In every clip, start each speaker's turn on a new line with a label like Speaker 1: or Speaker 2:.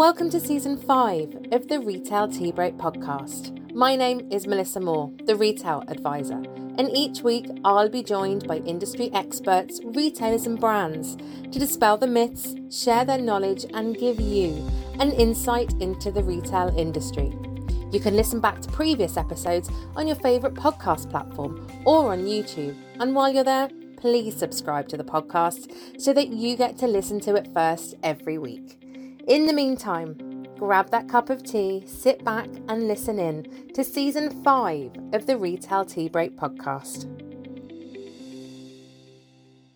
Speaker 1: Welcome to season five of the Retail Tea Break podcast. My name is Melissa Moore, the Retail Advisor, and each week I'll be joined by industry experts, retailers, and brands to dispel the myths, share their knowledge, and give you an insight into the retail industry. You can listen back to previous episodes on your favourite podcast platform or on YouTube. And while you're there, please subscribe to the podcast so that you get to listen to it first every week. In the meantime, grab that cup of tea, sit back, and listen in to season five of the Retail Tea Break podcast.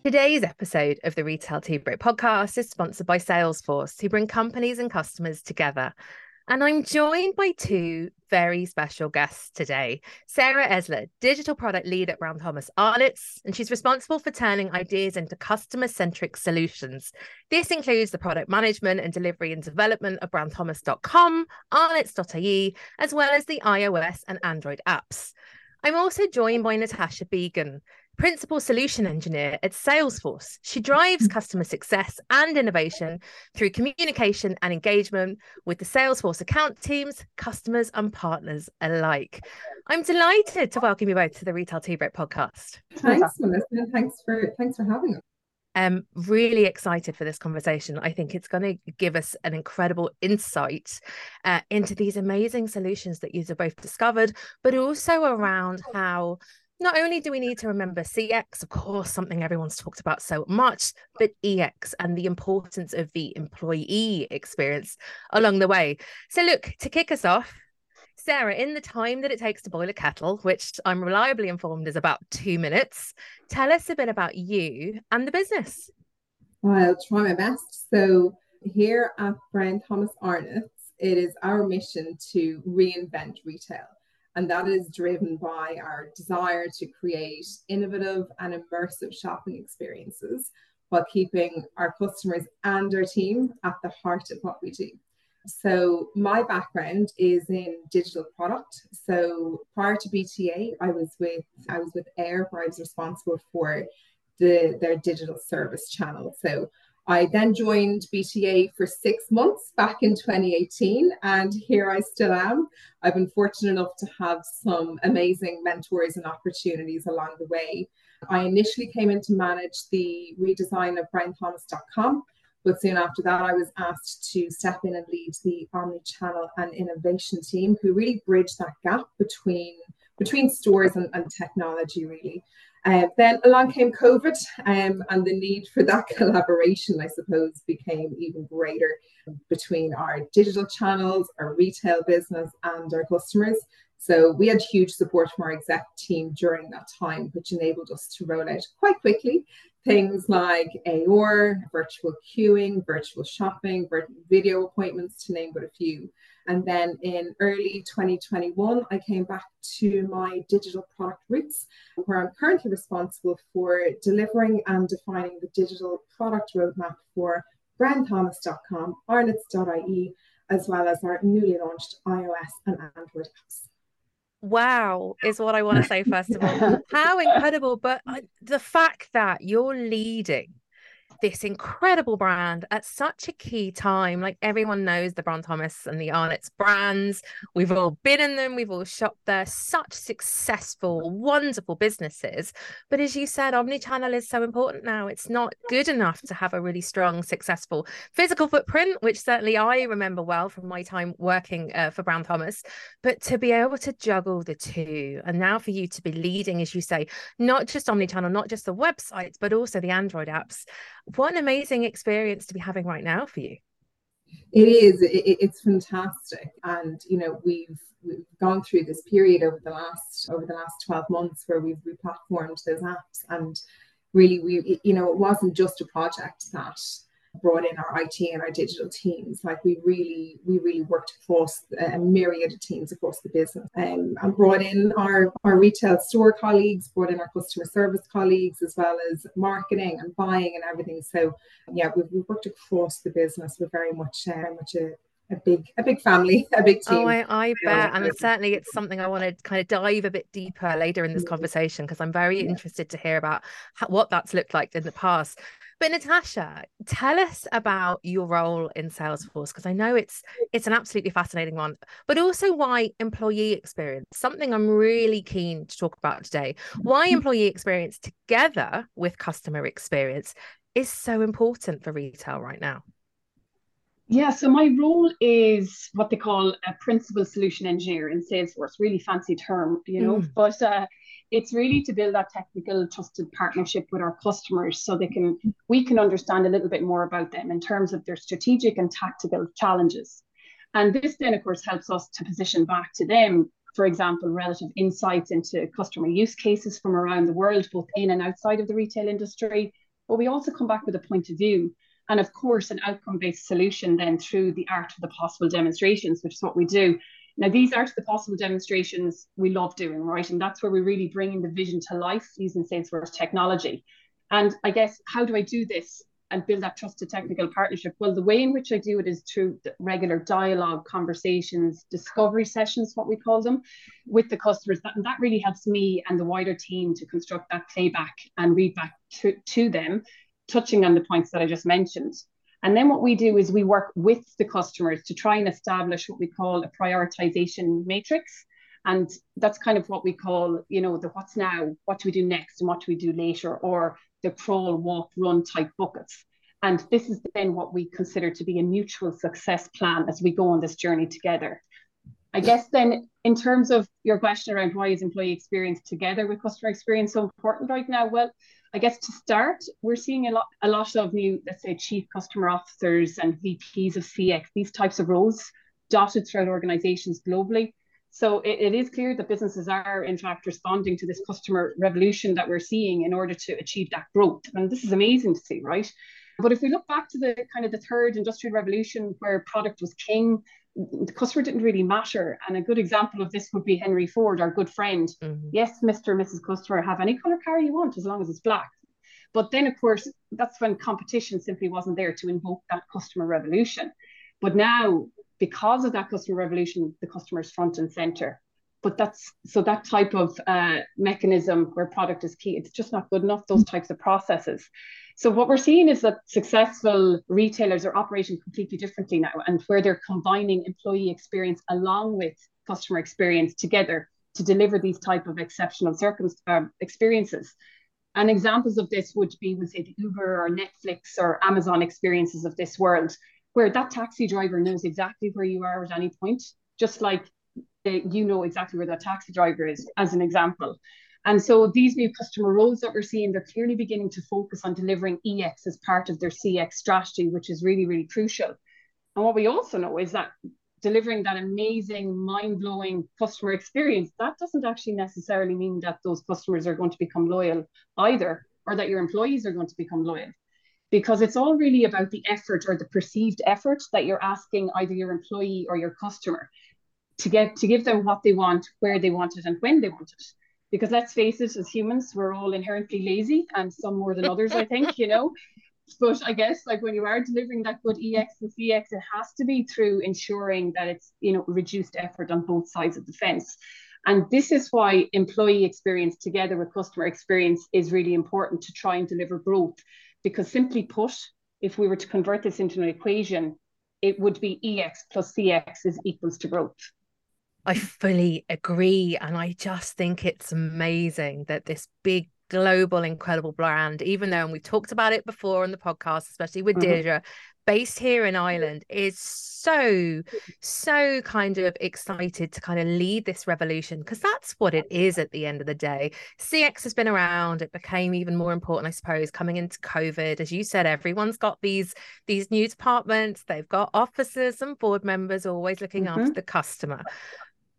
Speaker 1: Today's episode of the Retail Tea Break podcast is sponsored by Salesforce, who bring companies and customers together and I'm joined by two very special guests today. Sarah Esler, digital product lead at Brown Thomas Arnott's, and she's responsible for turning ideas into customer centric solutions. This includes the product management and delivery and development of brownthomas.com, arnotts.ie, as well as the iOS and Android apps. I'm also joined by Natasha Beegan, Principal Solution Engineer at Salesforce. She drives customer success and innovation through communication and engagement with the Salesforce account teams, customers, and partners alike. I'm delighted to welcome you both to the Retail Tea Break podcast.
Speaker 2: Thanks, Melissa. Thanks for thanks for having us.
Speaker 1: I'm really excited for this conversation. I think it's going to give us an incredible insight uh, into these amazing solutions that you've both discovered, but also around how not only do we need to remember CX, of course, something everyone's talked about so much, but EX and the importance of the employee experience along the way. So, look, to kick us off, Sarah, in the time that it takes to boil a kettle, which I'm reliably informed is about two minutes, tell us a bit about you and the business.
Speaker 2: I'll try my best. So, here at Brown Thomas Arnott's, it is our mission to reinvent retail. And that is driven by our desire to create innovative and immersive shopping experiences while keeping our customers and our team at the heart of what we do. So my background is in digital product. So prior to BTA, I was with I was with Eir, where I was responsible for the their digital service channel. So I then joined BTA for six months back in 2018, and here I still am. I've been fortunate enough to have some amazing mentors and opportunities along the way. I initially came in to manage the redesign of brownthomas.com, but soon after that, I was asked to step in and lead the omni-channel and innovation team, who really bridge that gap between between stores and, and technology, really. Uh, then along came COVID, um, and the need for that collaboration, I suppose, became even greater between our digital channels, our retail business, and our customers. So we had huge support from our exec team during that time, which enabled us to roll out quite quickly things like AOR, virtual queuing, virtual shopping, video appointments, to name but a few. And then in early 2021, I came back to my digital product roots, where I'm currently responsible for delivering and defining the digital product roadmap for brownthomas.com, arnotts.ie, as well as our newly launched iOS and Android apps.
Speaker 1: Wow is what i want to say first of all. How incredible but uh, the fact that you're leading this incredible brand at such a key time. Like everyone knows the Brown Thomas and the Arnott's brands. We've all been in them, we've all shopped there. Such successful, wonderful businesses. But as you said, omni-channel is so important now. It's not good enough to have a really strong, successful physical footprint, which certainly I remember well from my time working uh, for Brown Thomas. But to be able to juggle the two, and now for you to be leading, as you say, not just omni-channel, not just the websites, but also the Android apps what an amazing experience to be having right now for you.
Speaker 2: It is. It, it's fantastic, and you know we've we've gone through this period over the last over the last twelve months where we've replatformed those apps, and really we you know it wasn't just a project that brought in our IT and our digital teams. Like we really, we really worked across a myriad of teams across the business um, and brought in our, our retail store colleagues, brought in our customer service colleagues, as well as marketing and buying and everything. So yeah, we've, we've worked across the business. We're very much, uh, very much a, a big a big family a big team
Speaker 1: oh i, I bet and certainly it's something i want to kind of dive a bit deeper later in this conversation because i'm very interested to hear about how, what that's looked like in the past But Natasha, tell us about your role in Salesforce because I know it's it's an absolutely fascinating one, but also why employee experience, something I'm really keen to talk about today. Why mm-hmm. employee experience together with customer experience is so important for retail right now.
Speaker 3: Yeah, so my role is what they call a principal solution engineer in Salesforce, really fancy term, you know, mm. but uh, it's really to build that technical trusted partnership with our customers so they can we can understand a little bit more about them in terms of their strategic and tactical challenges. And this then, of course, helps us to position back to them, for example, relative insights into customer use cases from around the world, both in and outside of the retail industry. But we also come back with a point of view and of course an outcome-based solution then through the art of the possible demonstrations which is what we do now these of the possible demonstrations we love doing right? And that's where we're really bringing the vision to life using salesforce technology. And i guess how do i do this and build that trusted technical partnership? Well the way in which i do it is through regular dialogue conversations discovery sessions what we call them with the customers. That, and that really helps me and the wider team to construct that playback and read back to, to them touching on the points that I just mentioned. And then what we do is we work with the customers to try and establish what we call a prioritization matrix. And that's kind of what we call, you know, the what's now, what do we do next, and what do we do later, or the crawl, walk, run type buckets. And this is then what we consider to be a mutual success plan as we go on this journey together. I guess then, in terms of your question around why is employee experience together with customer experience so important right now? Well, I guess to start, we're seeing a lot, a lot of new, let's say, chief customer officers and VPs of CX, these types of roles dotted throughout organizations globally. So it, it is clear that businesses are, in fact, responding to this customer revolution that we're seeing in order to achieve that growth. And this is amazing to see, right? But if we look back to the kind of the third industrial revolution where product was king, the customer didn't really matter. And a good example of this would be Henry Ford, our good friend. Mm-hmm. Yes, Mr. and Mrs. Customer, have any color car you want as long as it's black. But then, of course, that's when competition simply wasn't there to invoke that customer revolution. But now, because of that customer revolution, the customer is front and center. But that's so that type of uh, mechanism where product is key, it's just not good enough, those types of processes. So what we're seeing is that successful retailers are operating completely differently now, and where they're combining employee experience along with customer experience together to deliver these type of exceptional circum um, experiences. And examples of this would be, would say, the Uber or Netflix or Amazon experiences of this world, where that taxi driver knows exactly where you are at any point, just like you know exactly where that taxi driver is, as an example. And so these new customer roles that we're seeing, they're clearly beginning to focus on delivering EX as part of their CX strategy, which is really, really crucial. And what we also know is that delivering that amazing, mind-blowing customer experience, that doesn't actually necessarily mean that those customers are going to become loyal either, or that your employees are going to become loyal. Because it's all really about the effort or the perceived effort that you're asking either your employee or your customer to get to give them what they want, where they want it, and when they want it because let's face it, as humans, we're all inherently lazy and some more than others, I think, you know. But I guess like when you are delivering that good EX and CX, it has to be through ensuring that it's, you know, reduced effort on both sides of the fence. And this is why employee experience together with customer experience is really important to try and deliver growth. Because simply put, if we were to convert this into an equation, it would be EX plus CX is equals to growth.
Speaker 1: I fully agree. And I just think it's amazing that this big global incredible brand even though and we've talked about it before on the podcast especially with mm-hmm. Deirdre based here in Ireland is so so kind of excited to kind of lead this revolution because that's what it is at the end of the day CX has been around it became even more important I suppose coming into covid as you said everyone's got these these new departments they've got officers and board members always looking mm-hmm. after the customer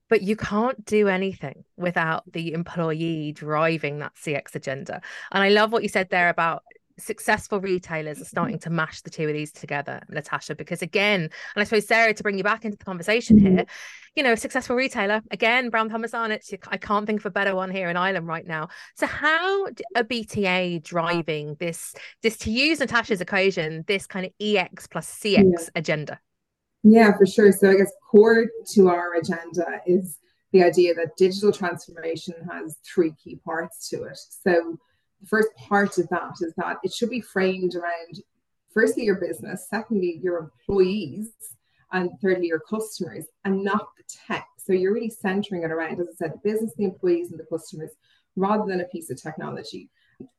Speaker 1: but you can't do anything without the employee driving that CX agenda. And I love what you said there about successful retailers are starting to mash the two of these together, Natasha, because again, and I suppose Sarah, to bring you back into the conversation here, mm-hmm. you know, a successful retailer, again, Brown Thomas Arnott's, I can't think of a better one here in Ireland right now. So how a BTA driving this, this to use Natasha's equation, this kind of EX plus CX yeah. agenda?
Speaker 2: Yeah, for sure. So I guess core to our agenda is the idea that digital transformation has three key parts to it. So the first part of that is that it should be framed around firstly your business, secondly your employees, and thirdly your customers, and not the tech. So you're really centering it around, as I said, the business, the employees, and the customers, rather than a piece of technology.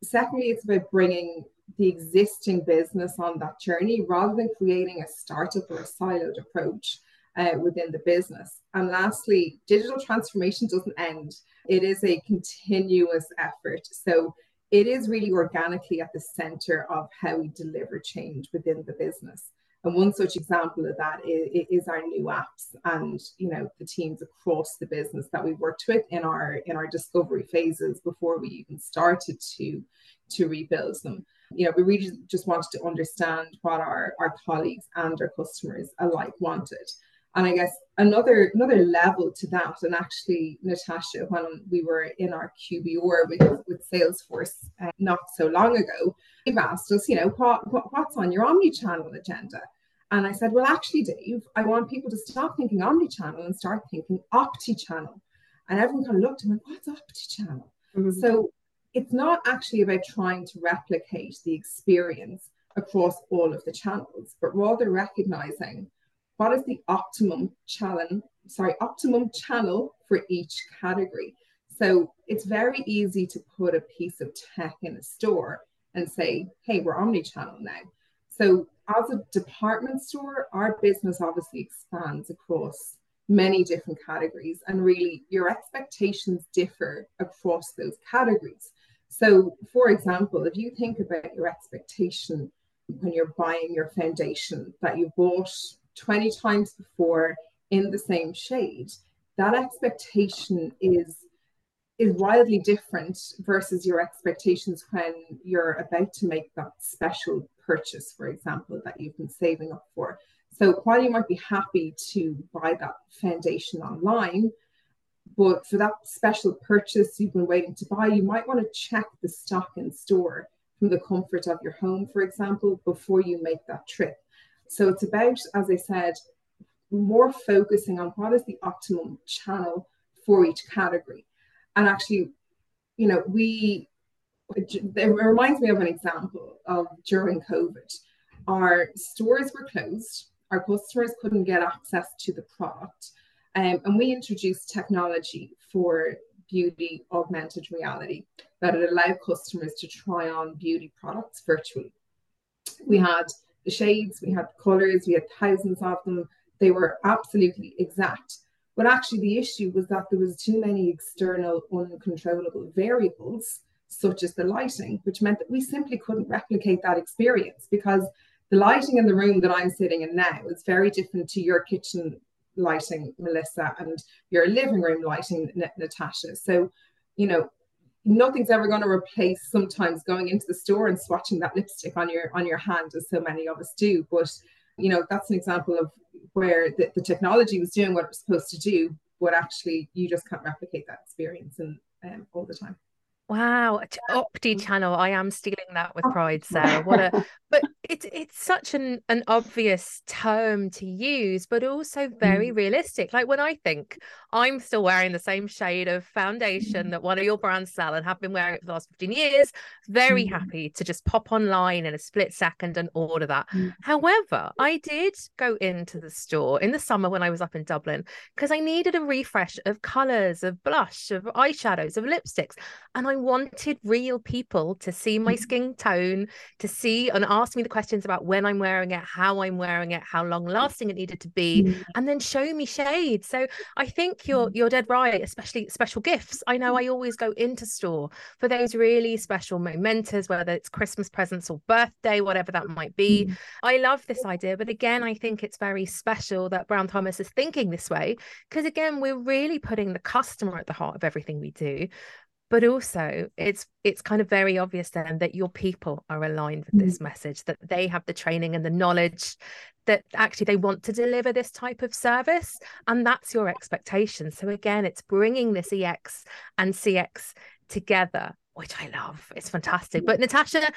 Speaker 2: Secondly, it's about bringing the existing business on that journey rather than creating a startup or a siloed approach uh, within the business. And lastly, digital transformation doesn't end, it is a continuous effort. So it is really organically at the center of how we deliver change within the business. And one such example of that is, is, our new apps and you know the teams across the business that we worked with in our in our discovery phases before we even started to to rebuild them. You know, we really just wanted to understand what our, our colleagues and our customers alike wanted. And I guess another another level to that, and actually, Natasha, when we were in our QBR with, with Salesforce uh, not so long ago, they've asked us, you know, what, what what's on your omni-channel agenda? And I said, well, actually, Dave, I want people to stop thinking omni-channel and start thinking opti-channel. And everyone kind of looked at me, what's opti-channel? Mm-hmm. So it's not actually about trying to replicate the experience across all of the channels, but rather recognizing what is the optimum channel, sorry, optimum channel for each category. So it's very easy to put a piece of tech in a store and say, hey, we're omni-channel now. So as a department store, our business obviously expands across many different categories and really your expectations differ across those categories. So for example, if you think about your expectation when you're buying your foundation that you bought 20 times before in the same shade, that expectation is is wildly different versus your expectations when you're about to make that special purchase, for example, that you've been saving up for. So while you might be happy to buy that foundation online, but for that special purchase you've been waiting to buy, you might want to check the stock in store from the comfort of your home, for example, before you make that trip. So it's about, as I said, more focusing on what is the optimum channel for each category. And actually, you know, we, it reminds me of an example of during COVID. Our stores were closed, our customers couldn't get access to the product. Um, and we introduced technology for beauty augmented reality that allowed customers to try on beauty products virtually. We had the shades, we had colors, we had thousands of them. They were absolutely exact. But actually, the issue was that there was too many external uncontrollable variables, such as the lighting, which meant that we simply couldn't replicate that experience because the lighting in the room that I'm sitting in now is very different to your kitchen lighting, Melissa, and your living room lighting, Natasha. So, you know, nothing's ever going to replace sometimes going into the store and swatching that lipstick on your on your hand as so many of us do but you know that's an example of where the, the technology was doing what it was supposed to do but actually you just can't replicate that experience and um, all the time
Speaker 1: Wow, Opti channel. I am stealing that with pride, Sarah. What a but it's it's such an an obvious term to use, but also very mm. realistic. Like when I think I'm still wearing the same shade of foundation that one of your brands sell and have been wearing it for the last 15 years, very mm. happy to just pop online in a split second and order that. Mm. However, I did go into the store in the summer when I was up in Dublin because I needed a refresh of colours, of blush, of eyeshadows, of lipsticks. And I wanted real people to see my mm-hmm. skin tone, to see and ask me the questions about when I'm wearing it, how I'm wearing it, how long lasting it needed to be, mm-hmm. and then show me shades. So I think you're mm-hmm. you're dead right, especially special gifts. I know I always go into store for those really special momentous, whether it's Christmas presents or birthday, whatever that might be. I love this idea, but again, I think it's very special that Brown Thomas is thinking this way because again, we're really putting the customer at the heart of everything we do but also it's it's kind of very obvious then that your people are aligned with this mm. message that they have the training and the knowledge that actually they want to deliver this type of service and that's your expectation. So again it's bringing this ex and cx together which i love. It's fantastic. But natasha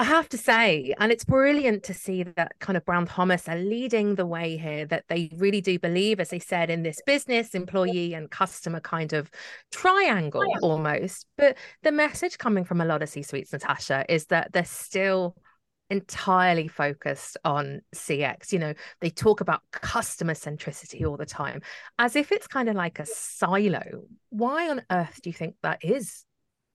Speaker 1: I have to say, and it's brilliant to see that kind of Brown Thomas are leading the way here, that they really do believe, as they said, in this business, employee, and customer kind of triangle almost. But the message coming from a lot of C suites, Natasha, is that they're still entirely focused on CX. You know, they talk about customer centricity all the time as if it's kind of like a silo. Why on earth do you think that is?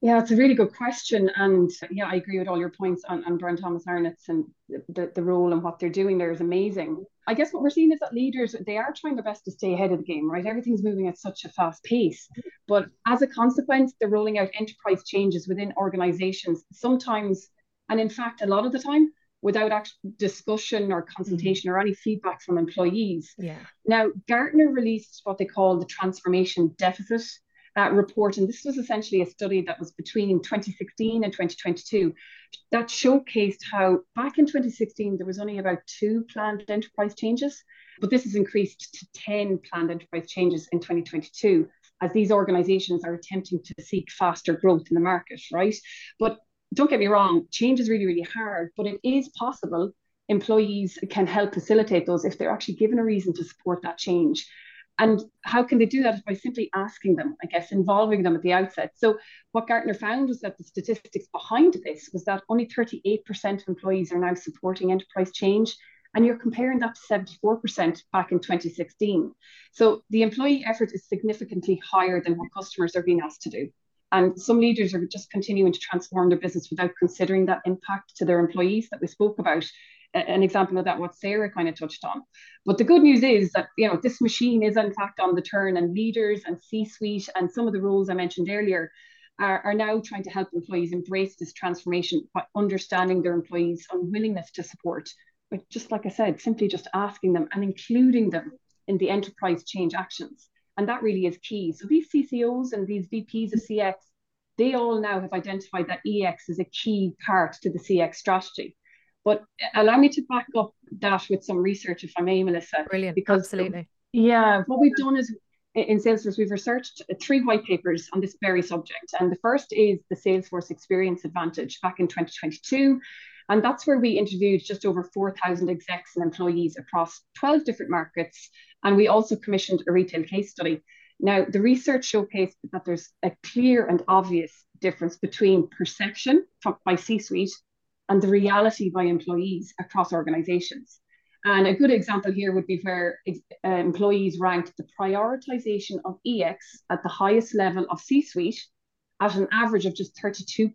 Speaker 3: Yeah, it's a really good question. And yeah, I agree with all your points on, on Brown Thomas Arnott's and the, the role and what they're doing there is amazing. I guess what we're seeing is that leaders, they are trying their best to stay ahead of the game, right? Everything's moving at such a fast pace. But as a consequence, they're rolling out enterprise changes within organizations, sometimes, and in fact, a lot of the time, without actual discussion or consultation mm. or any feedback from employees.
Speaker 1: Yeah.
Speaker 3: Now, Gartner released what they call the transformation deficit uh, report. And this was essentially a study that was between 2016 and 2022 that showcased how back in 2016, there was only about two planned enterprise changes, but this has increased to 10 planned enterprise changes in 2022 as these organizations are attempting to seek faster growth in the market, right? But don't get me wrong, change is really, really hard, but it is possible employees can help facilitate those if they're actually given a reason to support that change. And how can they do that? By simply asking them, I guess, involving them at the outset. So, what Gartner found was that the statistics behind this was that only 38% of employees are now supporting enterprise change. And you're comparing that to 74% back in 2016. So, the employee effort is significantly higher than what customers are being asked to do. And some leaders are just continuing to transform their business without considering that impact to their employees that we spoke about an example of that what Sarah kind of touched on. But the good news is that you know this machine is in fact on the turn, and leaders and C-suite and some of the roles I mentioned earlier are, are now trying to help employees embrace this transformation by understanding their employees' unwillingness to support. But just like I said, simply just asking them and including them in the enterprise change actions. And that really is key. So these CCOs and these VPs of CX, they all now have identified that EX is a key part to the CX strategy. But uh, allow me to back up that with some research, if I may, Melissa.
Speaker 1: Brilliant. Because Absolutely.
Speaker 3: yeah, what we've done is in Salesforce, we've researched uh, three white papers on this very subject. And the first is the Salesforce Experience Advantage back in 2022. And that's where we interviewed just over 4,000 execs and employees across 12 different markets. And we also commissioned a retail case study. Now, the research showcased that there's a clear and obvious difference between perception by C suite and the reality by employees across organizations. And a good example here would be where uh, employees ranked the prioritization of EX at the highest level of C suite at an average of just 32%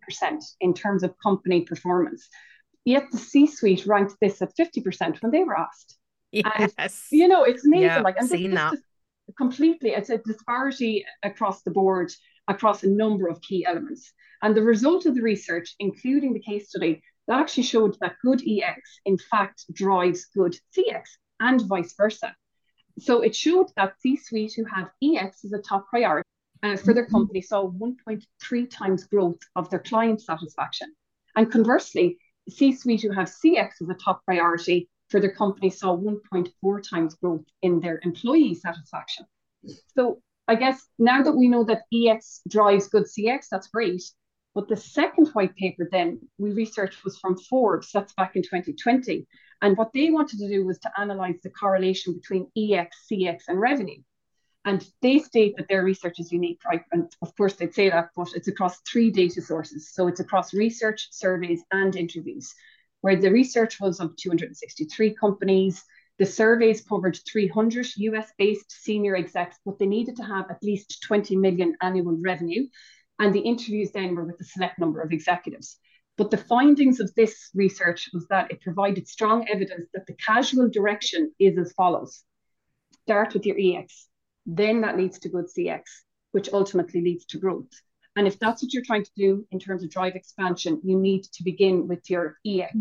Speaker 3: in terms of company performance. Yet the C suite ranked this at 50% when they were asked.
Speaker 1: Yes.
Speaker 3: And, you know, it's amazing.
Speaker 1: Yeah,
Speaker 3: like, and
Speaker 1: seen
Speaker 3: this,
Speaker 1: that.
Speaker 3: completely, it's a disparity across the board, across a number of key elements. And the result of the research, including the case study, that actually showed that good EX, in fact, drives good CX and vice versa. So it showed that C suite who have EX as a top priority uh, for their mm-hmm. company saw 1.3 times growth of their client satisfaction. And conversely, C suite who have CX as a top priority for their company saw 1.4 times growth in their employee satisfaction. So I guess now that we know that EX drives good CX, that's great. But the second white paper then we researched was from Forbes, that's back in 2020. And what they wanted to do was to analyze the correlation between EX, CX, and revenue. And they state that their research is unique, right? And of course, they'd say that, but it's across three data sources. So it's across research, surveys, and interviews, where the research was of 263 companies. The surveys covered 300 US based senior execs, but they needed to have at least 20 million annual revenue and the interviews then were with a select number of executives. But the findings of this research was that it provided strong evidence that the causal direction is as follows start with your EX, then that leads to good CX, which ultimately leads to growth. And if that's what you're trying to do in terms of drive expansion, you need to begin with your EX.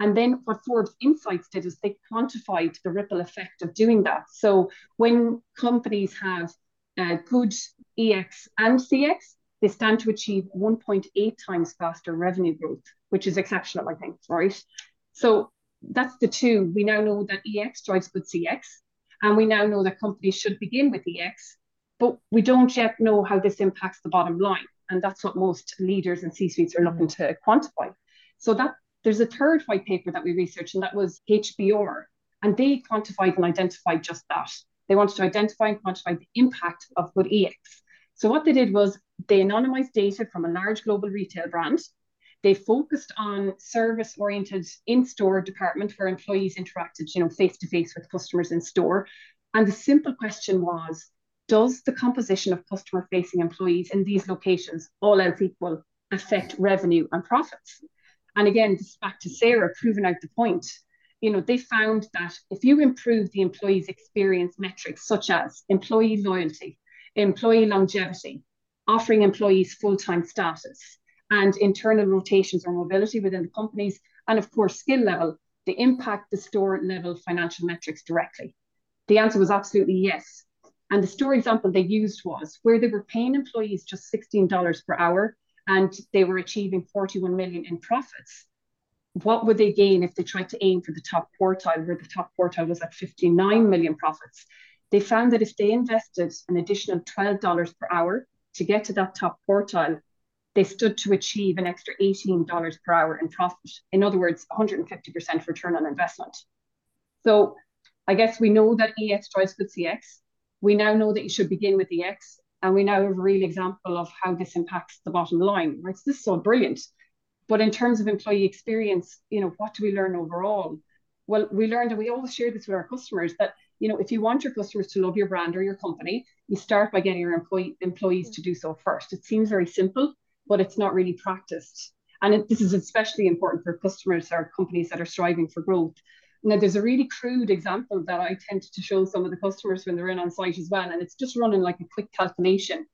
Speaker 3: And then what Forbes Insights did is they quantified the ripple effect of doing that. So when companies have uh, good EX and CX, they stand to achieve 1.8 times faster revenue growth, which is exceptional, I think, right? So that's the two. We now know that EX drives good CX, and we now know that companies should begin with EX, but we don't yet know how this impacts the bottom line. And that's what most leaders and C suites are looking to quantify. So that There's a third white paper that we researched, and that was HBR, and they quantified and identified just that. They wanted to identify and quantify the impact of good EX. So what they did was they anonymized data from a large global retail brand. They focused on service-oriented in-store department where employees interacted, you know, face-to-face with customers in store. And the simple question was, does the composition of customer-facing employees in these locations, all else equal, affect revenue and profits? And again, this back to Sarah, proving out the point. You know, they found that if you improve the employee's experience metrics, such as employee loyalty, employee longevity, offering employees full-time status, and internal rotations or mobility within the companies, and of course, skill level, they impact the store level financial metrics directly. The answer was absolutely yes. And the store example they used was where they were paying employees just $16 per hour and they were achieving 41 million in profits. What would they gain if they tried to aim for the top quartile, where the top quartile was at 59 million profits? They found that if they invested an additional $12 per hour to get to that top quartile, they stood to achieve an extra $18 per hour in profit. In other words, 150% return on investment. So I guess we know that EX drives good CX. We now know that you should begin with EX, and we now have a real example of how this impacts the bottom line, right? So this is so brilliant. But in terms of employee experience, you know, what do we learn overall? Well, we learned, and we always share this with our customers, that you know, if you want your customers to love your brand or your company, you start by getting your employee employees to do so first. It seems very simple, but it's not really practiced. And it, this is especially important for customers or companies that are striving for growth. Now, there's a really crude example that I tend to show some of the customers when they're in on site as well. And it's just running like a quick calculation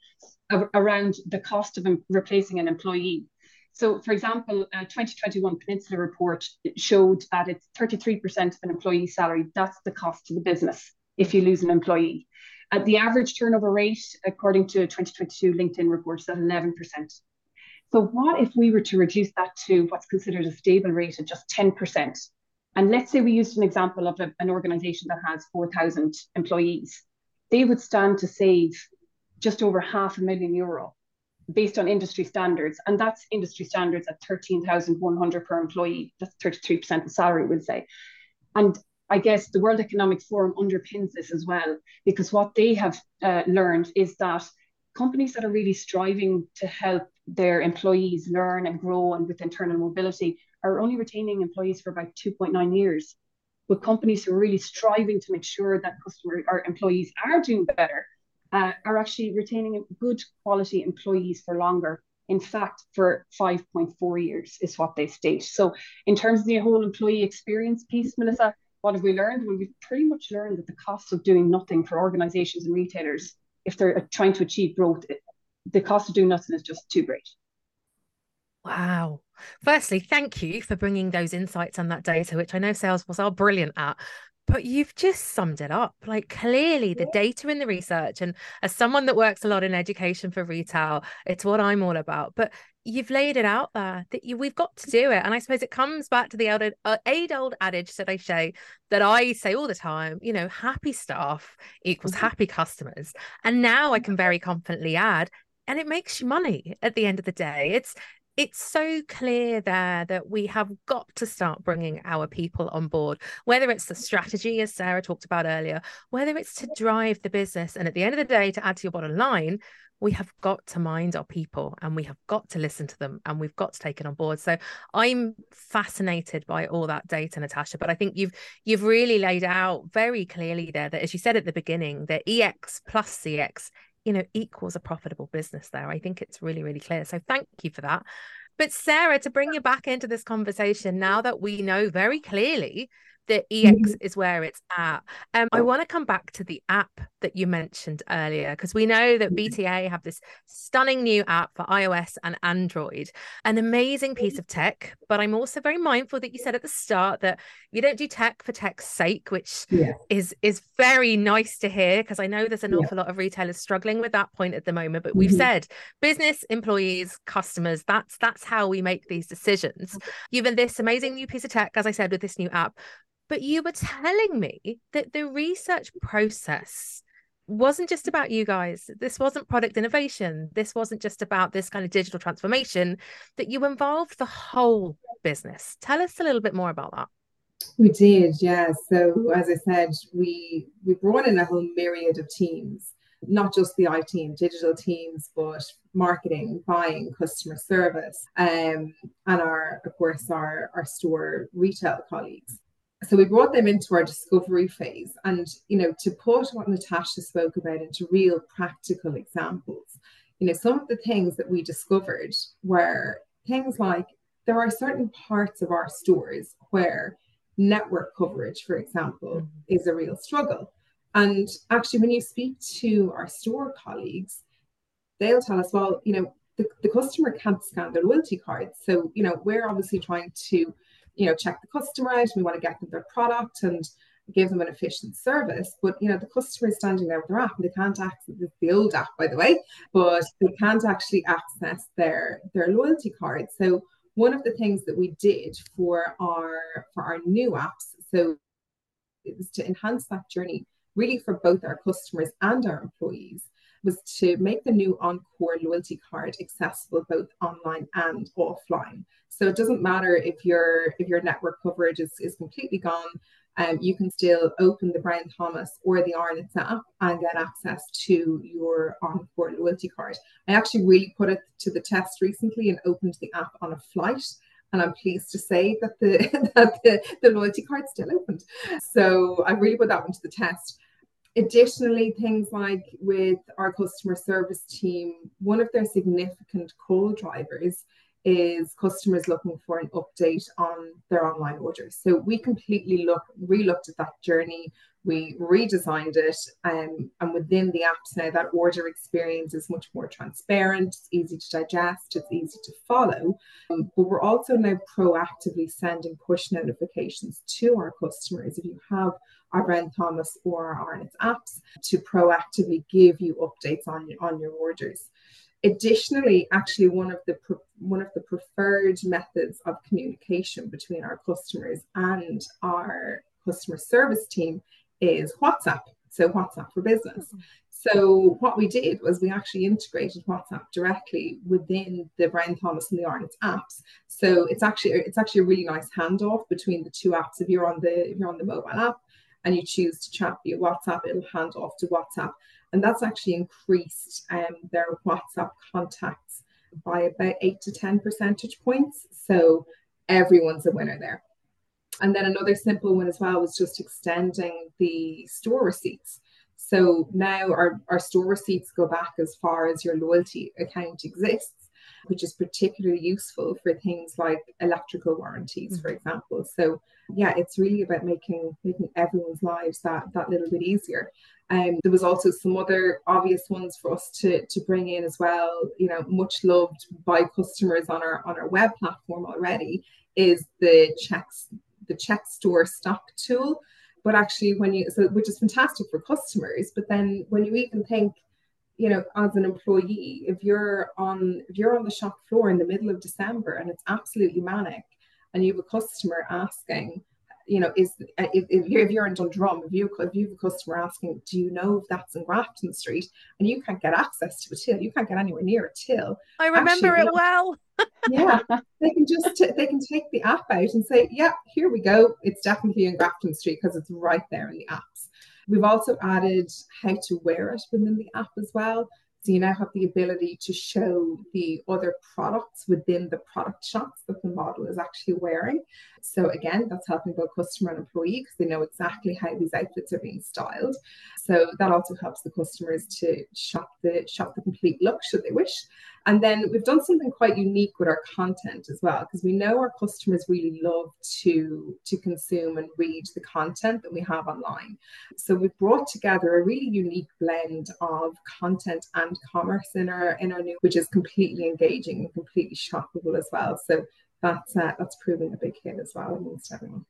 Speaker 3: around the cost of replacing an employee. So, for example, a 2021 Peninsula report showed that it's 33% of an employee's salary. That's the cost to the business if you lose an employee. Uh, the average turnover rate, according to a 2022 LinkedIn report, is at 11%. So what if we were to reduce that to what's considered a stable rate of just 10%? And let's say we used an example of a, an organization that has 4,000 employees. They would stand to save just over half a million euro based on industry standards. And that's industry standards at 13,100 per employee. That's 33% of salary, we'll say. And I guess the World Economic Forum underpins this as well, because what they have uh, learned is that companies that are really striving to help their employees learn and grow and with internal mobility are only retaining employees for about 2.9 years. But companies who are really striving to make sure that customer or employees are doing better uh, are actually retaining good quality employees for longer. In fact, for 5.4 years is what they state. So, in terms of the whole employee experience piece, Melissa, what have we learned? Well, we've pretty much learned that the cost of doing nothing for organizations and retailers, if they're trying to achieve growth, the cost of doing nothing is just too great.
Speaker 1: Wow. Firstly, thank you for bringing those insights and that data, which I know Salesforce are brilliant at. But you've just summed it up. Like clearly, the data in the research, and as someone that works a lot in education for retail, it's what I'm all about. But you've laid it out there that you, we've got to do it. And I suppose it comes back to the old, uh, old adage that I say that I say all the time, you know, happy staff equals mm-hmm. happy customers. And now I can very confidently add, and it makes you money at the end of the day. It's it's so clear there that we have got to start bringing our people on board, whether it's the strategy, as Sarah talked about earlier, whether it's to drive the business. And at the end of the day, to add to your bottom line, we have got to mind our people and we have got to listen to them and we've got to take it on board so i'm fascinated by all that data natasha but i think you've you've really laid out very clearly there that as you said at the beginning that ex plus cx you know equals a profitable business there. I think it's really really clear. So thank you for that. But sarah to bring you back into this conversation now that we know very clearly the EX mm-hmm. is where it's at. Um, I want to come back to the app that you mentioned earlier because we know that mm-hmm. BTA have this stunning new app for iOS and Android, an amazing piece mm-hmm. of tech. But I'm also very mindful that you said at the start that you don't do tech for tech's sake, which yeah. is is very nice to hear because I know there's an yeah. awful lot of retailers struggling with that point at the moment. But we've mm-hmm. said business, employees, customers. That's that's how we make these decisions. You've this amazing new piece of tech, as I said, with this new app but you were telling me that the research process wasn't just about you guys. This wasn't product innovation. This wasn't just about this kind of digital transformation, that you involved the whole business. Tell us a little bit more about that.
Speaker 2: We did, yeah. So as I said, we we brought in a whole myriad of teams, not just the IT and digital teams, but marketing, buying, customer service, um, and our of course our our store retail colleagues so we brought them into our discovery phase and you know to put what natasha spoke about into real practical examples you know some of the things that we discovered were things like there are certain parts of our stores where network coverage for example mm-hmm. is a real struggle and actually when you speak to our store colleagues they'll tell us well you know the, the customer can't scan their loyalty cards so you know we're obviously trying to you know check the customer out we want to get them their product and give them an efficient service but you know the customer is standing there with their app and they can't access the old app by the way but they can't actually access their their loyalty card so one of the things that we did for our for our new apps so it was to enhance that journey really for both our customers and our employees was to make the new Encore loyalty card accessible both online and offline. So it doesn't matter if your if your network coverage is, is completely gone, um, you can still open the Brown Thomas or the Arnott's app and get access to your Encore loyalty card. I actually really put it to the test recently and opened the app on a flight. And I'm pleased to say that the that the, the loyalty card still opened. So I really put that one to the test. Additionally, things like with our customer service team, one of their significant call drivers is customers looking for an update on their online orders. So we completely look re-looked at that journey. We redesigned it, um, and within the apps now, that order experience is much more transparent. It's easy to digest. It's easy to follow. Um, but we're also now proactively sending push notifications to our customers. If you have our Brown Thomas or our Arnott's apps, to proactively give you updates on on your orders. Additionally, actually, one of the one of the preferred methods of communication between our customers and our customer service team is WhatsApp. So WhatsApp for business. Mm-hmm. So what we did was we actually integrated WhatsApp directly within the Brown Thomas and the Arnott's apps. So it's actually it's actually a really nice handoff between the two apps. If you're on the if you're on the mobile app and you choose to chat via WhatsApp, it'll hand off to WhatsApp and that's actually increased um, their WhatsApp contacts by about eight to 10 percentage points. So everyone's a winner there. And then another simple one as well was just extending the store receipts. So now our, our store receipts go back as far as your loyalty account exists which is particularly useful for things like electrical warranties, mm-hmm. for example. So yeah, it's really about making making everyone's lives that that little bit easier. Um, there was also some other obvious ones for us to to bring in as well. You know, much loved by customers on our on our web platform already is the checks the check store stock tool. But actually, when you so which is fantastic for customers, but then when you even think you know as an employee if you're on if you're on the shop floor in the middle of december and it's absolutely manic and you have a customer asking you know is uh, if, if, you're, if you're in dundrum if you if you have a customer asking do you know if that's in grafton street? And you can't get access to a till you can't get anywhere near a till
Speaker 1: i remember actually, it well.
Speaker 2: Yeah they can just t- they can take the app out and say yeah here we go. It's definitely in grafton street because it's right there in the apps. We've also added how to wear it within the app as well. So you now have the ability to show the other products within the product shots that the model is actually wearing. So again, that's helping both customer and employee because they know exactly how these outfits are being styled. So that also helps the customers to shop the shop the complete look should they wish. And then we've done something quite unique with our content as well, because we know our customers really love to, to consume and read the content that we have online. So we've brought together a really unique blend of content and commerce in our in our new, which is completely engaging and completely shoppable as well. So that's uh, that's proving a big hit as well amongst everyone.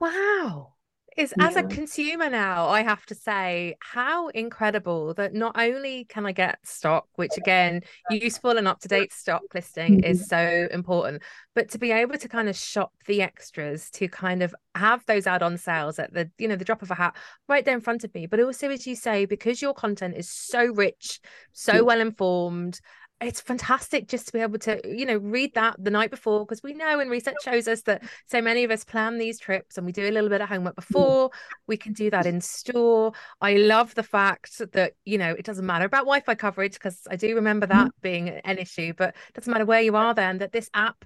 Speaker 1: Wow is yeah. as a consumer now, I have to say how incredible that not only can I get stock, which again, useful and up to date stock listing mm-hmm. is so important, but to be able to kind of shop the extras to kind of have those add on sales at the, you know, the drop of a hat right there in front of me. But also, as you say, because your content is so rich, so well informed, it's fantastic just to be able to you know read that the night before because we know and research shows us that so many of us plan these trips and we do a little bit of homework before we can do that in store i love the fact that you know it doesn't matter about wi-fi coverage because i do remember that mm-hmm. being an issue but it doesn't matter where you are then that this app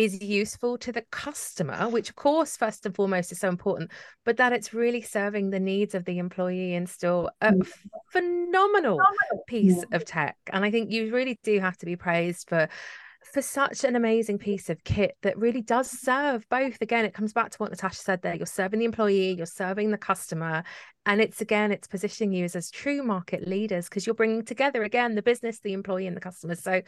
Speaker 1: is useful to the customer, which of course, first and foremost, is so important, but that it's really serving the needs of the employee and still a mm. phenomenal piece of tech. And I think you really do have to be praised for for such an amazing piece of kit that really does serve both again it comes back to what natasha said there you're serving the employee you're serving the customer and it's again it's positioning you as, as true market leaders because you're bringing together again the business the employee and the customer so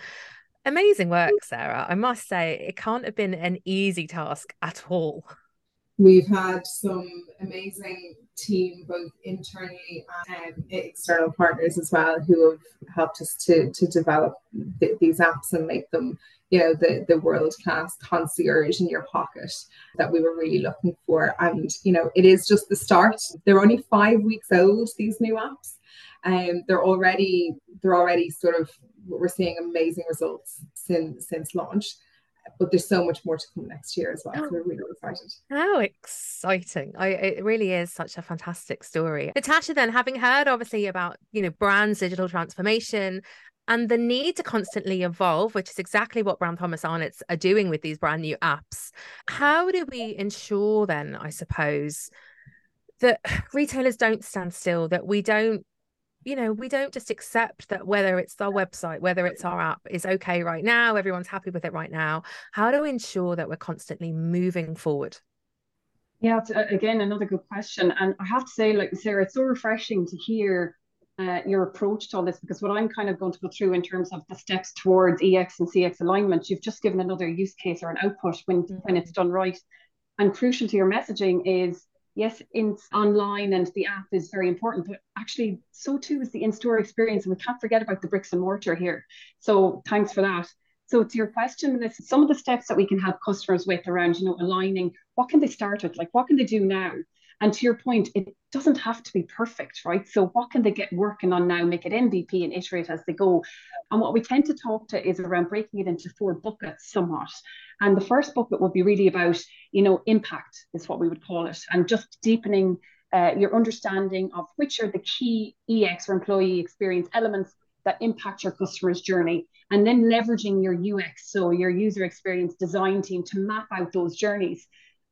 Speaker 1: Amazing work, mm. Sarah. I must say, it can't have been an easy task at all.
Speaker 2: We've had some amazing team, both internally and external partners as well, who have helped us to to develop th- these apps and make them, you know, the the world class concierge in your pocket that we were really looking for. And you know, it is just the start. They're only five weeks old. These new apps, um, they're already they're already sort of we're seeing amazing results since since launch but there's so much more to come next year as well. So we're really excited.
Speaker 1: How exciting. I, it really is such a fantastic story. Natasha, then having heard obviously about, you know, brands digital transformation and the need to constantly evolve, which is exactly what Brown Thomas Arnotts are doing with these brand new apps. How do we ensure then, I suppose, that retailers don't stand still, that we don't you know, we don't just accept that whether it's our website, whether it's our app is okay right now, everyone's happy with it right now. How do we ensure that we're constantly moving forward?
Speaker 3: Yeah, it's, uh, again, another good question. And I have to say, like Sarah, it's so refreshing to hear uh, your approach to all this because what I'm kind of going to go through in terms of the steps towards EX and CX alignment, you've just given another use case or an output when, mm-hmm. when it's done right. And crucial to your messaging is yes, in online and the app is very important, but actually so too is the in-store experience. And we can't forget about the bricks and mortar here. So thanks for that. So to your question, this some of the steps that we can help customers with around, you know, aligning what can they start with? Like what can they do now? And to your point, it doesn't have to be perfect, right? So what can they get working on now, make it MVP and iterate as they go? And what we tend to talk to is around breaking it into four buckets somewhat. And the first bucket would be really about, you know, impact is what we would call it, and just deepening uh, your understanding of which are the key EX or employee experience elements that impact your customer's journey, and then leveraging your UX, so your user experience design team, to map out those journeys.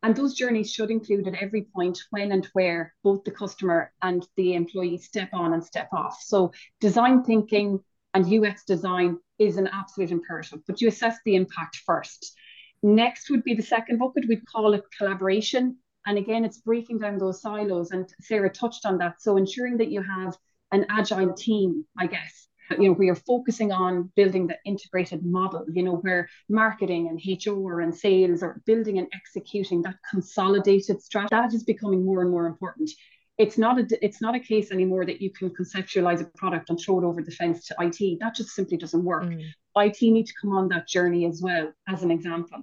Speaker 3: And those journeys should include at every point when and where both the customer and the employee step on and step off. So design thinking and UX design is an absolute imperative, but you assess the impact first. Next would be the second bucket. We'd call it collaboration. And again, it's breaking down those silos. And Sarah touched on that. So ensuring that you have an agile team, I guess, you know, we are focusing on building the integrated model, you know, where marketing and HR and sales are building and executing that consolidated strategy. That is becoming more and more important it's not a it's not a case anymore that you can conceptualize a product and throw it over the fence to IT. That just simply doesn't work. Mm. IT need to come on that journey as well, as an example.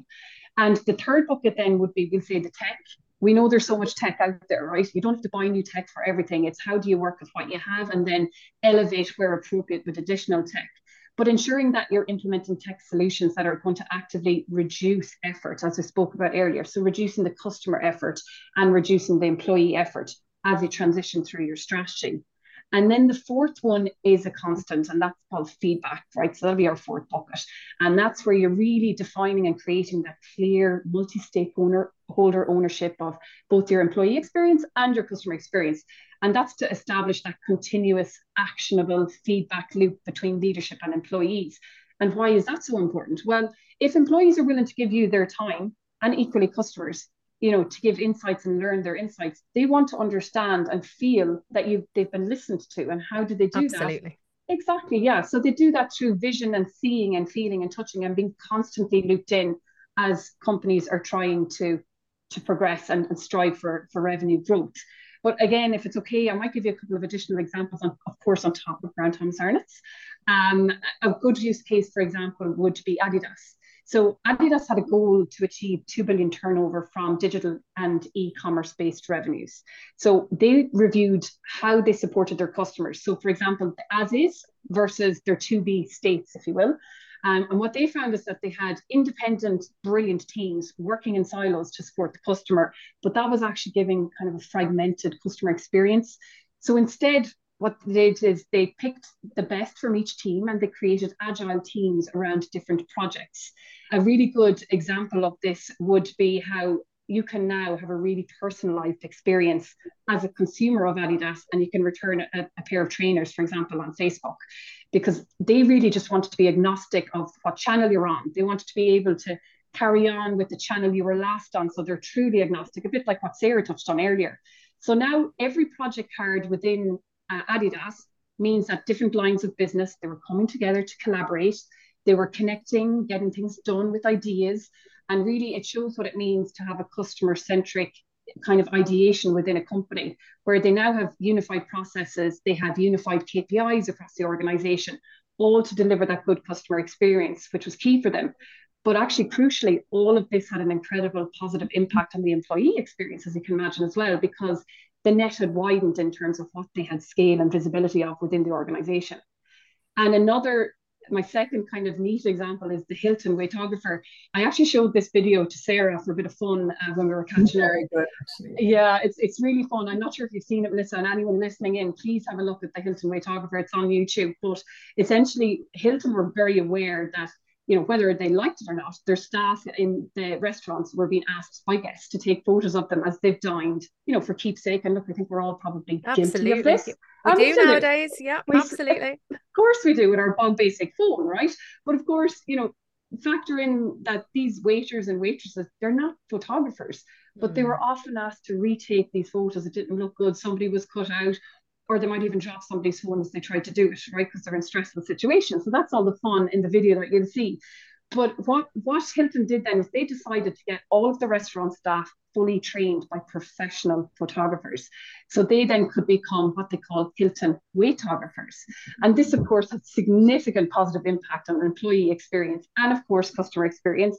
Speaker 3: And the third bucket then would be, we'll say the tech. We know there's so much tech out there, right? You don't have to buy new tech for everything. It's how do you work with what you have and then elevate where appropriate with additional tech. But ensuring that you're implementing tech solutions that are going to actively reduce effort, as we spoke about earlier. So reducing the customer effort and reducing the employee effort as you transition through your strategy. And then the fourth one is a constant, and that's called feedback, right? So that'll be our fourth bucket. And that's where you're really defining and creating that clear multi stakeholder ownership of both your employee experience and your customer experience. And that's to establish that continuous, actionable feedback loop between leadership and employees. And why is that so important? Well, if employees are willing to give you their time and equally customers, you know to give insights and learn their insights they want to understand and feel that you they've been listened to and how do they do
Speaker 1: Absolutely.
Speaker 3: that exactly yeah so they do that through vision and seeing and feeling and touching and being constantly looped in as companies are trying to to progress and, and strive for, for revenue growth. But again, if it's okay, I might give you a couple of additional examples, on, of course, on top of Thomas Arnotts. Um, a good use case, for example, would be Adidas. So Adidas had a goal to achieve 2 billion turnover from digital and e-commerce based revenues. So they reviewed how they supported their customers. So for example, the as is versus their to be states, if you will. Um, and what they found is that they had independent, brilliant teams working in silos to support the customer, but that was actually giving kind of a fragmented customer experience. So instead, what they did is they picked the best from each team and they created agile teams around different projects. A really good example of this would be how you can now have a really personalized experience as a consumer of Adidas and you can return a, a, pair of trainers, for example, on Facebook, because they really just wanted to be agnostic of what channel you're on. They wanted to be able to carry on with the channel you were last on. So they're truly agnostic, a bit like what Sarah touched on earlier. So now every project card within uh, Adidas means that different lines of business, they were coming together to collaborate. They were connecting, getting things done with ideas. And really, it shows what it means to have a customer centric kind of ideation within a company where they now have unified processes, they have unified KPIs across the organization, all to deliver that good customer experience, which was key for them. But actually, crucially, all of this had an incredible positive impact on the employee experience, as you can imagine, as well, because the net had widened in terms of what they had scale and visibility of within the organization. And another, my second kind of neat example is the Hilton Weightographer. I actually showed this video to Sarah for a bit of fun uh, when we were catching
Speaker 2: up. good.
Speaker 3: Yeah, it's, it's really fun. I'm not sure if you've seen it, Melissa, and anyone listening in, please have a look at the Hilton Weightographer. It's on YouTube. But essentially, Hilton were very aware that you know, whether they liked it or not, their staff in the restaurants were being asked by guests to take photos of them as they've dined, you know, for keepsake. And look, I think we're all probably absolutely. guilty of this.
Speaker 1: We absolutely. do nowadays. Yeah, we, absolutely.
Speaker 3: Of course we do with our bog basic phone, right? But of course, you know, factor in that these waiters and waitresses, they're not photographers, but mm. they were often asked to retake these photos. It didn't look good. Somebody was cut out or they might even drop somebody's phone as they try to do it, right? Because they're in stressful situations. So that's all the fun in the video that you'll see. But what, what Hilton did then is they decided to get all of the restaurant staff fully trained by professional photographers. So they then could become what they call Hilton weighttographers. And this, of course, has significant positive impact on employee experience and, of course, customer experience.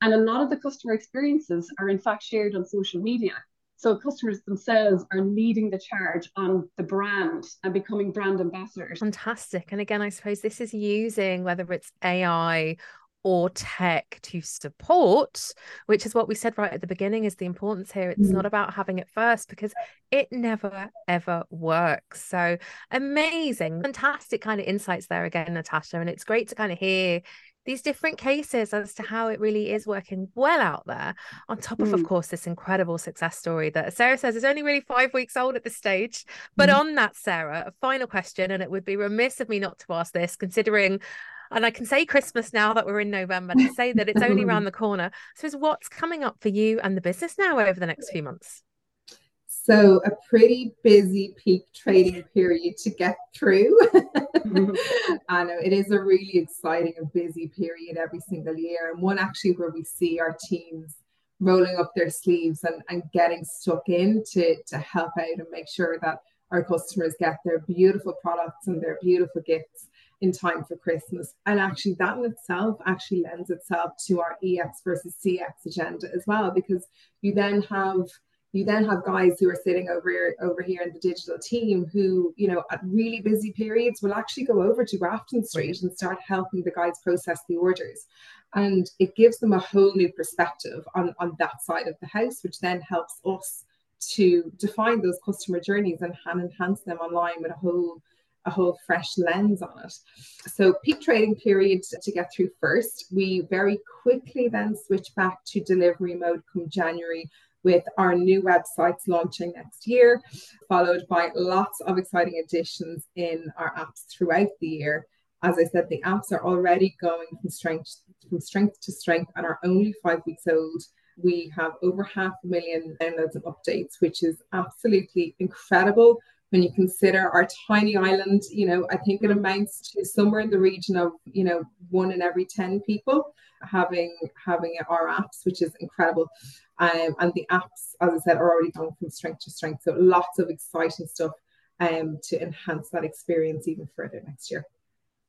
Speaker 3: And a lot of the customer experiences are, in fact, shared on social media. So customers themselves are leading the charge on the brand and becoming brand ambassadors.
Speaker 1: Fantastic. And again, I suppose this is using whether it's AI or tech to support, which is what we said right at the beginning is the importance here. It's mm. not about having it first because it never ever works. So amazing, fantastic kind of insights there again, Natasha. And it's great to kind of hear these different cases as to how it really is working well out there on top of mm. of course this incredible success story that sarah says is only really five weeks old at this stage but mm. on that sarah a final question and it would be remiss of me not to ask this considering and I can say Christmas now that we're in November to say that it's only around the corner. So, is what's coming up for you and the business now over the next few months?
Speaker 2: So, a pretty busy peak trading period to get through. Mm-hmm. I know it is a really exciting and busy period every single year, and one actually where we see our teams rolling up their sleeves and, and getting stuck in to, to help out and make sure that our customers get their beautiful products and their beautiful gifts in time for Christmas. And actually, that in itself actually lends itself to our EX versus CX agenda as well, because you then have you then have guys who are sitting over here, over here in the digital team who, you know, at really busy periods will actually go over to Grafton Street and start helping the guys process the orders. And it gives them a whole new perspective on, on that side of the house, which then helps us to define those customer journeys and enhance them online with a whole a whole fresh lens on it. So peak trading period to get through first. We very quickly then switch back to delivery mode come January with our new websites launching next year, followed by lots of exciting additions in our apps throughout the year. As I said, the apps are already going from strength from strength to strength and are only five weeks old. We have over half a million downloads and updates, which is absolutely incredible when you consider our tiny island, you know, I think it amounts to somewhere in the region of, you know, one in every 10 people having having our apps, which is incredible. Um, and the apps, as I said, are already going from strength to strength. So lots of exciting stuff um, to enhance that experience even further next year.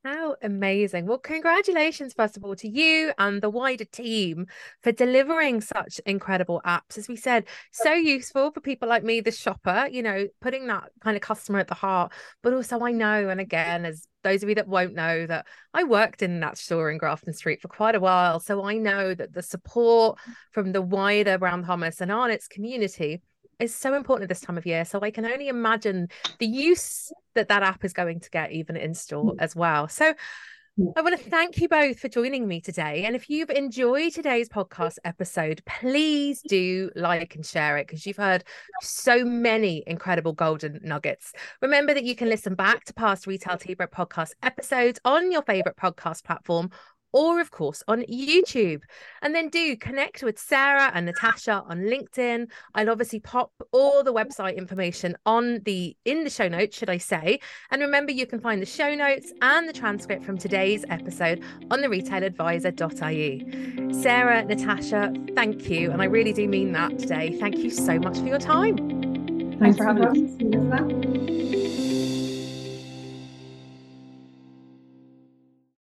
Speaker 1: How amazing. Well, congratulations, first of all, to you and the wider team for delivering such incredible apps. As we said, so useful for people like me, the shopper, you know, putting that kind of customer at the heart. But also, I know, and again, as those of you that won't know, that I worked in that store in Grafton Street for quite a while. So I know that the support from the wider Brown Thomas and Arnotts community is so important at this time of year. So I can only imagine the use that that app is going to get even in store mm. as well. So mm. I want to thank you both for joining me today. And if you've enjoyed today's podcast episode, please do like and share it because you've heard so many incredible golden nuggets. Remember that you can listen back to past Retail Tea Break podcast episodes on your favorite podcast platform or of course on YouTube. And then do connect with Sarah and Natasha on LinkedIn. I'll obviously pop all the website information on the in the show notes, should I say. And remember you can find the show notes and the transcript from today's episode on the retailadvisor.ie. Sarah, Natasha, thank you. And I really do mean that today. Thank you so much for your time.
Speaker 2: Thanks, Thanks for having us.